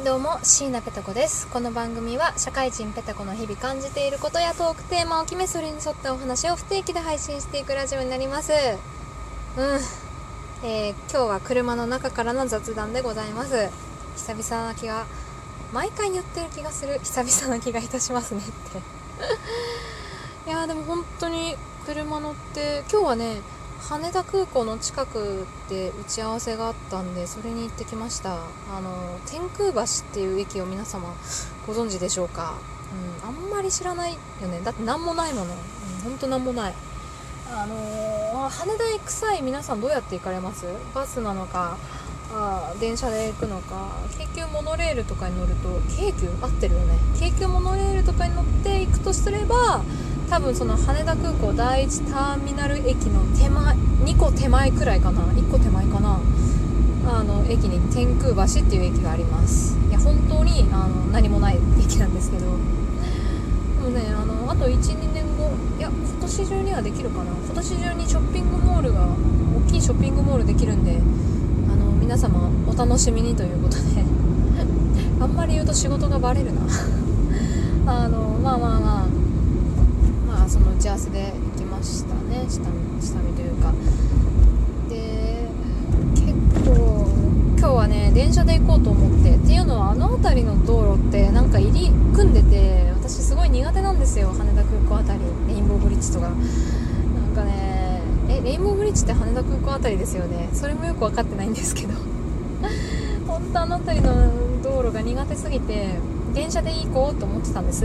はいどうも椎名ペタ子です。この番組は社会人ペタ子の日々感じていることやトークテーマを決めそれに沿ったお話を不定期で配信していくラジオになります。うん、えー、今日は車の中からの雑談でございます。久々な気が毎回言ってる気がする。久々な気がいたしますねって。いやーでも本当に車乗って今日はね羽田空港の近くで打ち合わせがあったんでそれに行ってきました。あの天空橋っていう駅を皆様ご存知でしょうか、うん、あんまり知らないよね。だって何もないもの、うん、ほん何もない。あのー、羽田行く際皆さんどうやって行かれます？バスなのかあ電車で行くのか京急モノレールとかに乗ると京急？合ってるよね。京急モノレールとかに乗って行くとすれば多分その羽田空港第1ターミナル駅の手前2個手前くらいかな。1個手前かな。あの駅に天空橋っていう駅があります。いや本当にあの何もない駅なんですけど。でもねあのあと12年後。いや今年中にはできるかな。今年中にショッピングモールが大きいショッピングモールできるんであの皆様お楽しみにということで。あんまり言うと仕事がバレるな。あのまあまあまあ。その打ち合わせで行きましたね。下見下見というか。で結構今日はね電車で行こうと思って。っていうのはあの辺りの道路ってなんか入り組んでて私すごい苦手なんですよ。羽田空港辺りレインボーブリッジとか。なんかねえレインボーブリッジって羽田空港辺りですよね。それもよく分かってないんですけど。本当あの辺りの道路が苦手すぎて電車で行こうと思ってたんです。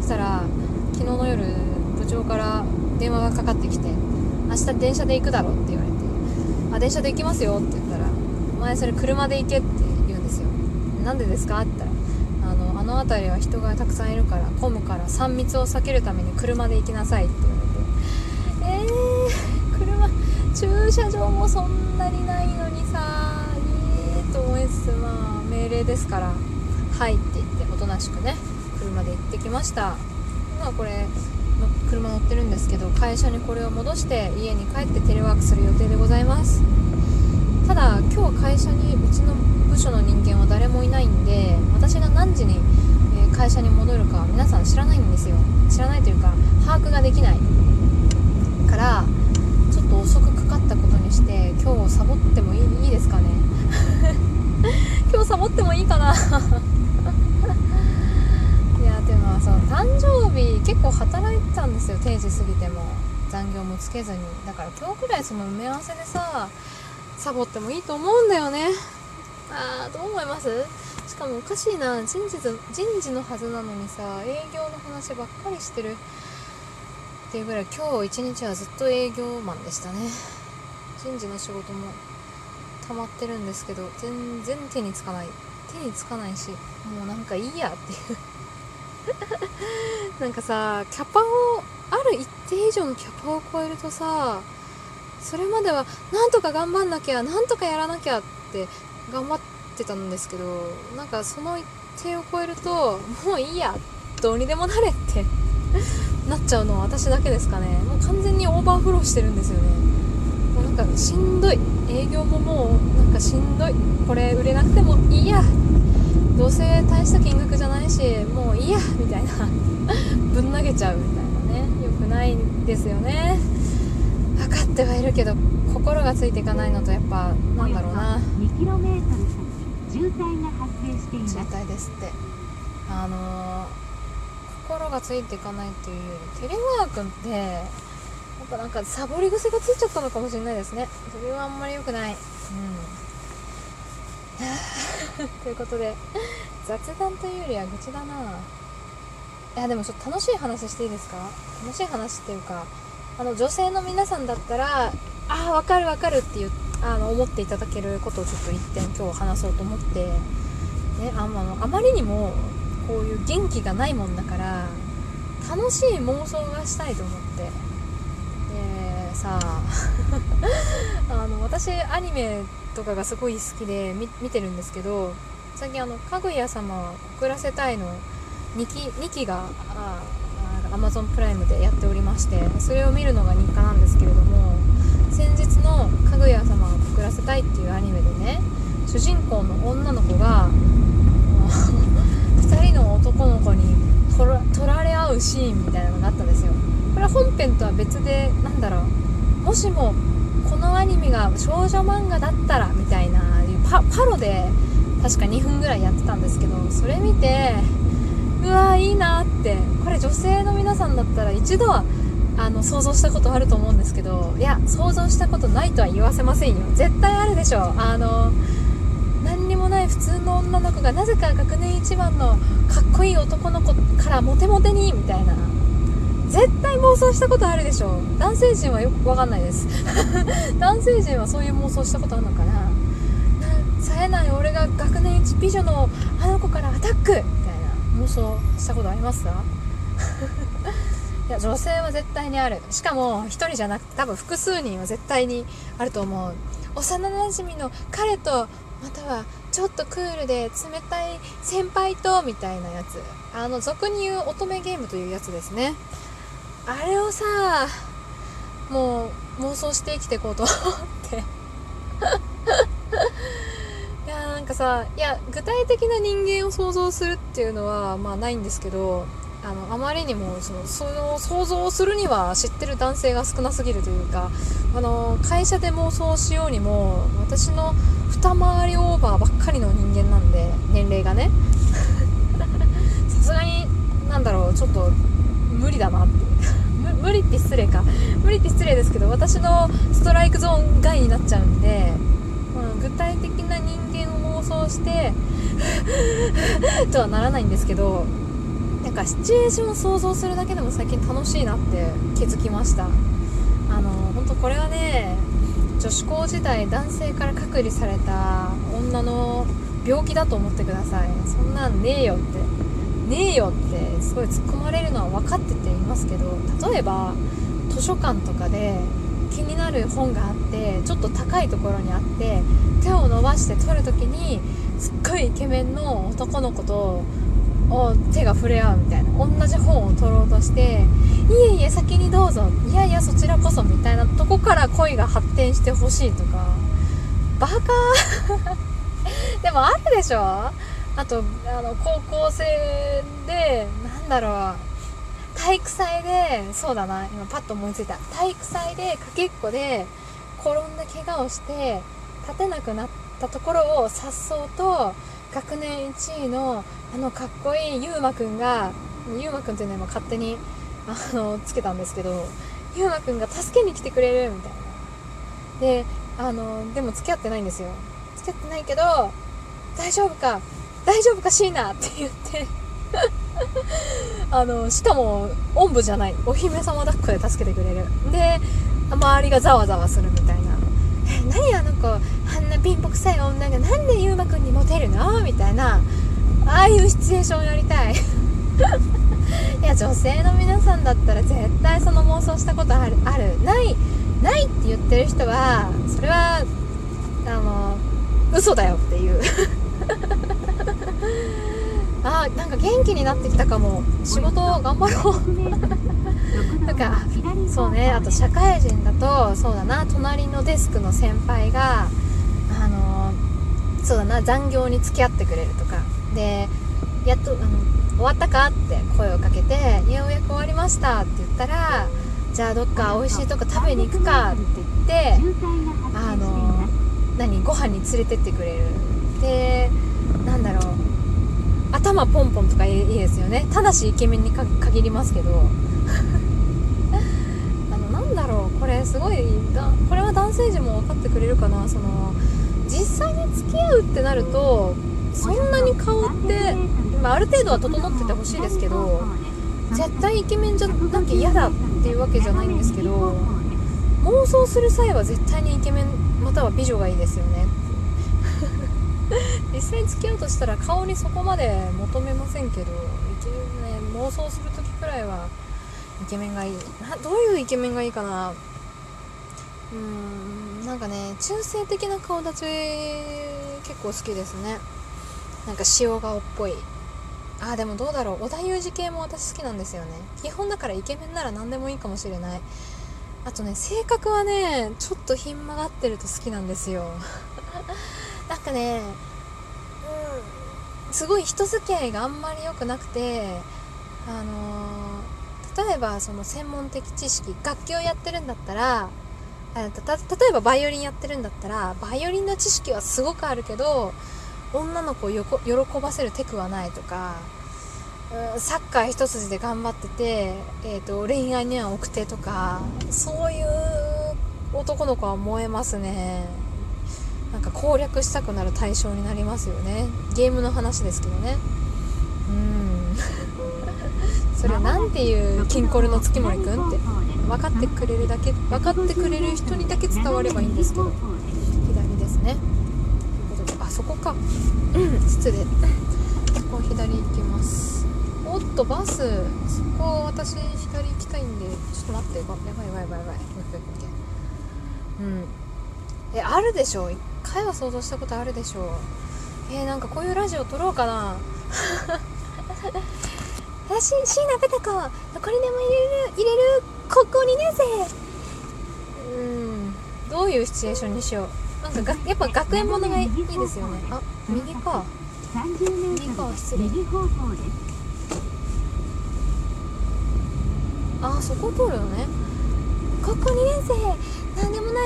そしたら昨日の夜長から電話がかかってきて「明日電車で行くだろ」って言われて「あ電車で行きますよ」って言ったら「お前それ車で行け」って言うんですよなんでですか？って言ったらあの「あの辺りは人がたくさんいるから混むから3密を避けるために車で行きなさい」って言われてえー、車駐車場もそんなにないのにさいいと思いつつまあ命令ですから「はい」って言っておとなしくね車で行ってきました。まあこれ車乗ってるんですけど会社にこれを戻して家に帰ってテレワークする予定でございます。ただ今日会社にうちの部署の人間は誰もいないんで私が何時に会社に戻るかは皆さん知らないんですよ。知らないというか把握ができない。からちょっと遅くかかったことにして今日サボってもいいいいですかね。今日サボってもいいかな。っていう誕生日結構働いてたんですよ定時過ぎても。残業もつけずに。だから今日くらいその埋め合わせでさサボってもいいと思うんだよね。あーどう思いますしかもおかしいな。人事人事のはずなのにさ営業の話ばっかりしてるっていうぐらい今日一日はずっと営業マンでしたね。人事の仕事も溜まってるんですけど全然手につかない。手につかないしもうなんかいいやっていう。なんかさキャパをある一定以上のキャパを超えるとさそれまではなんとか頑張んなきゃなんとかやらなきゃって頑張ってたんですけどなんかその一定を超えるともういいやどうにでもなれってなっちゃうのは私だけですかね。もう完全にオーバーフローしてるんですよね。もうなんかしんどい。営業ももうなんかしんどい。これ売れなくてもいいや。どうせ大した金額じゃないしもういいやみたいな。ぶん投げちゃうみたいなね。よくないんですよね。分かってはいるけど心がついていかないのとやっぱなんだろうな。2km 先渋滞が発生しています。渋滞ですって。あのー、心がついていかないというよりテレワークってやっぱなんかサボり癖がついちゃったのかもしれないですね。それはあんまり良くない。うん ということで雑談というよりは愚痴だな。いやでもちょっと楽しい話していいですか？楽しい話っていうかあの女性の皆さんだったらああ分かる分かるっていうあの思っていただけることをちょっと一点今日話そうと思って、ね、あのあまりにもこういう元気がないもんだから楽しい妄想がしたいと思って。でさあ あの私アニメとかがすごい好きで見てるんですけど最近あの「かぐや様は送らせたいの」2期 ,2 期がアマゾンプライムでやっておりましてそれを見るのが日課なんですけれども先日の「かぐや様が送らせたい」っていうアニメでね主人公の女の子が 2人の男の子に取られ合うシーンみたいなのがあったんですよ。これは本編とは別でなんだろうもしもこのアニメが少女漫画だったらみたいなパパロで確か2分ぐらいやってたんですけどそれ見てうわーいいなってこれ女性の皆さんだったら一度はあの想像したことあると思うんですけどいや想像したことないとは言わせませんよ。絶対あるでしょあの何にもない普通の女の子がなぜか学年一番のかっこいい男の子からモテモテにみたいな。絶対妄想したことあるでしょ。男性陣はよくわかんないです。男性陣はそういう妄想したことあるのかな。冴えない俺が学年一美女のあの子からアタック！みたいな妄想したことありますか？いや女性は絶対にある。しかも1人じゃなくて多分複数人は絶対にあると思う。幼なじみの彼とまたはちょっとクールで冷たい先輩とみたいなやつ。あの俗に言う乙女ゲームというやつですね。あれをさもう妄想して生きていこうと思って。いやなんかさいや具体的な人間を想像するっていうのはまあないんですけどあのあまりにもそのその想像するには知ってる男性が少なすぎるというかあの会社で妄想しようにも私の二回りオーバーばっかりの人間なんで年齢がね。さすがになんだろうちょっと無理だなって無理って失礼か。無理って失礼ですけど私のストライクゾーン外になっちゃうんで、まあ、具体的な人間を妄想してとはならないんですけどなんかシチュエーションを想像するだけでも最近楽しいなって気づきました。あの本当これはね女子高時代男性から隔離された女の病気だと思ってください。そんなんねえよって。ねえよってすごい突っ込まれるのは分かってていますけど例えば図書館とかで気になる本があってちょっと高いところにあって手を伸ばして取る時にすっごいイケメンの男の子と手が触れ合うみたいな同じ本を取ろうとしていえいえ先にどうぞいやいやそちらこそみたいなとこから恋が発展してほしいとか。バカ でもあるでしょ？あとあの高校生でなんだろう。体育祭でそうだな。今パッと思いついた。体育祭でかけっこで転んで怪我をして立てなくなったところをさっそうと学年1位のあのかっこいいゆうまくんがゆうまくんっていうのは今勝手にあのつけたんですけどゆうまくんが助けに来てくれるみたいな。であのでも付き合ってないんですよ。付き合ってないけど大丈夫か？大丈夫かシーナって言って。あのしかもおんぶじゃない。お姫様抱っこで助けてくれる。で周りがざわざわするみたいな。何あの子あんな貧乏くさい女がなんでゆうまくんにモテるの？みたいな。ああいうシチュエーションやりたい。いや女性の皆さんだったら絶対その妄想したことあるある。ないないって言ってる人はそれはあの嘘だよっていう。あなんか元気になってきたかも。仕事頑張ろう。なんかそうね。あと社会人だとそうだな。隣のデスクの先輩があのそうだな。残業に付き合ってくれるとか。でやっとあの終わったかって声をかけてようやく終わりましたって言ったらじゃあどっか美味しいとこ食べに行くかって言ってあの何？ご飯に連れてってくれる。で頭ポンポンとかいいですよね。ただしイケメンに限りますけど。あのなんだろうこれすごいだこれは男性陣も分かってくれるかな。その実際に付き合うってなるとそんなに顔って、まあ、ある程度は整っててほしいですけど絶対イケメンじゃなきゃ嫌だっていうわけじゃないんですけど妄想する際は絶対にイケメンまたは美女がいいですよね。実際に付き合うとしたら顔にそこまで求めませんけどイケメン妄想する時くらいはイケメンがいい。などういうイケメンがいいかな？うーんなんかね中性的な顔立ち結構好きですね。なんか塩顔っぽい。あーでもどうだろう。織田裕二系も私好きなんですよね。基本だからイケメンなら何でもいいかもしれない。あとね性格はねちょっとひん曲がってると好きなんですよ。なんかねすごい人付き合いがあんまり良くなくてあの例えばその専門的知識楽器をやってるんだったらあたた例えばバイオリンやってるんだったらバイオリンの知識はすごくあるけど女の子を喜ばせるテクはないとかサッカー一筋で頑張ってて、えー、と恋愛には奥手とかそういう男の子は燃えますね。なんか攻略したくなる対象になりますよね。ゲームの話ですけどね。うん。それなんていうキンコルの月森くんって。分かってくれるだけ分かってくれる人にだけ伝わればいいんですけど。左ですね。ということであそこか。うん失礼。ここ左行きます。おっとバス。そこ私左行きたいんで。ちょっと待ってやばいやばいやばいやばい。やばいうん。えあるでしょ回は想像したことあるでしょう。えー、なんかこういうラジオ撮ろうかな。私椎名ペタ子。どこにでも入れる入れる高校2年生うん。どういうシチュエーションにしよう。なんかがやっぱ学園ものがいいですよね。あ右か。30メートル失礼。あそこ通るのね。高校2年生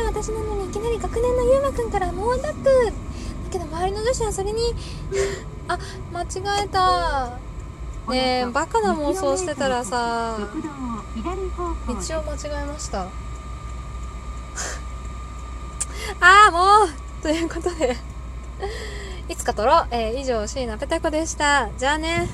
い私なのにいきなり学年のゆうまくんから猛アタック。だけど周りの女子はそれに あ間違えた。ねえバカな妄想してたらさ道を間違えました。ああもう。ということで。いつか撮ろう、えー以上椎名ペタ子でした。じゃあね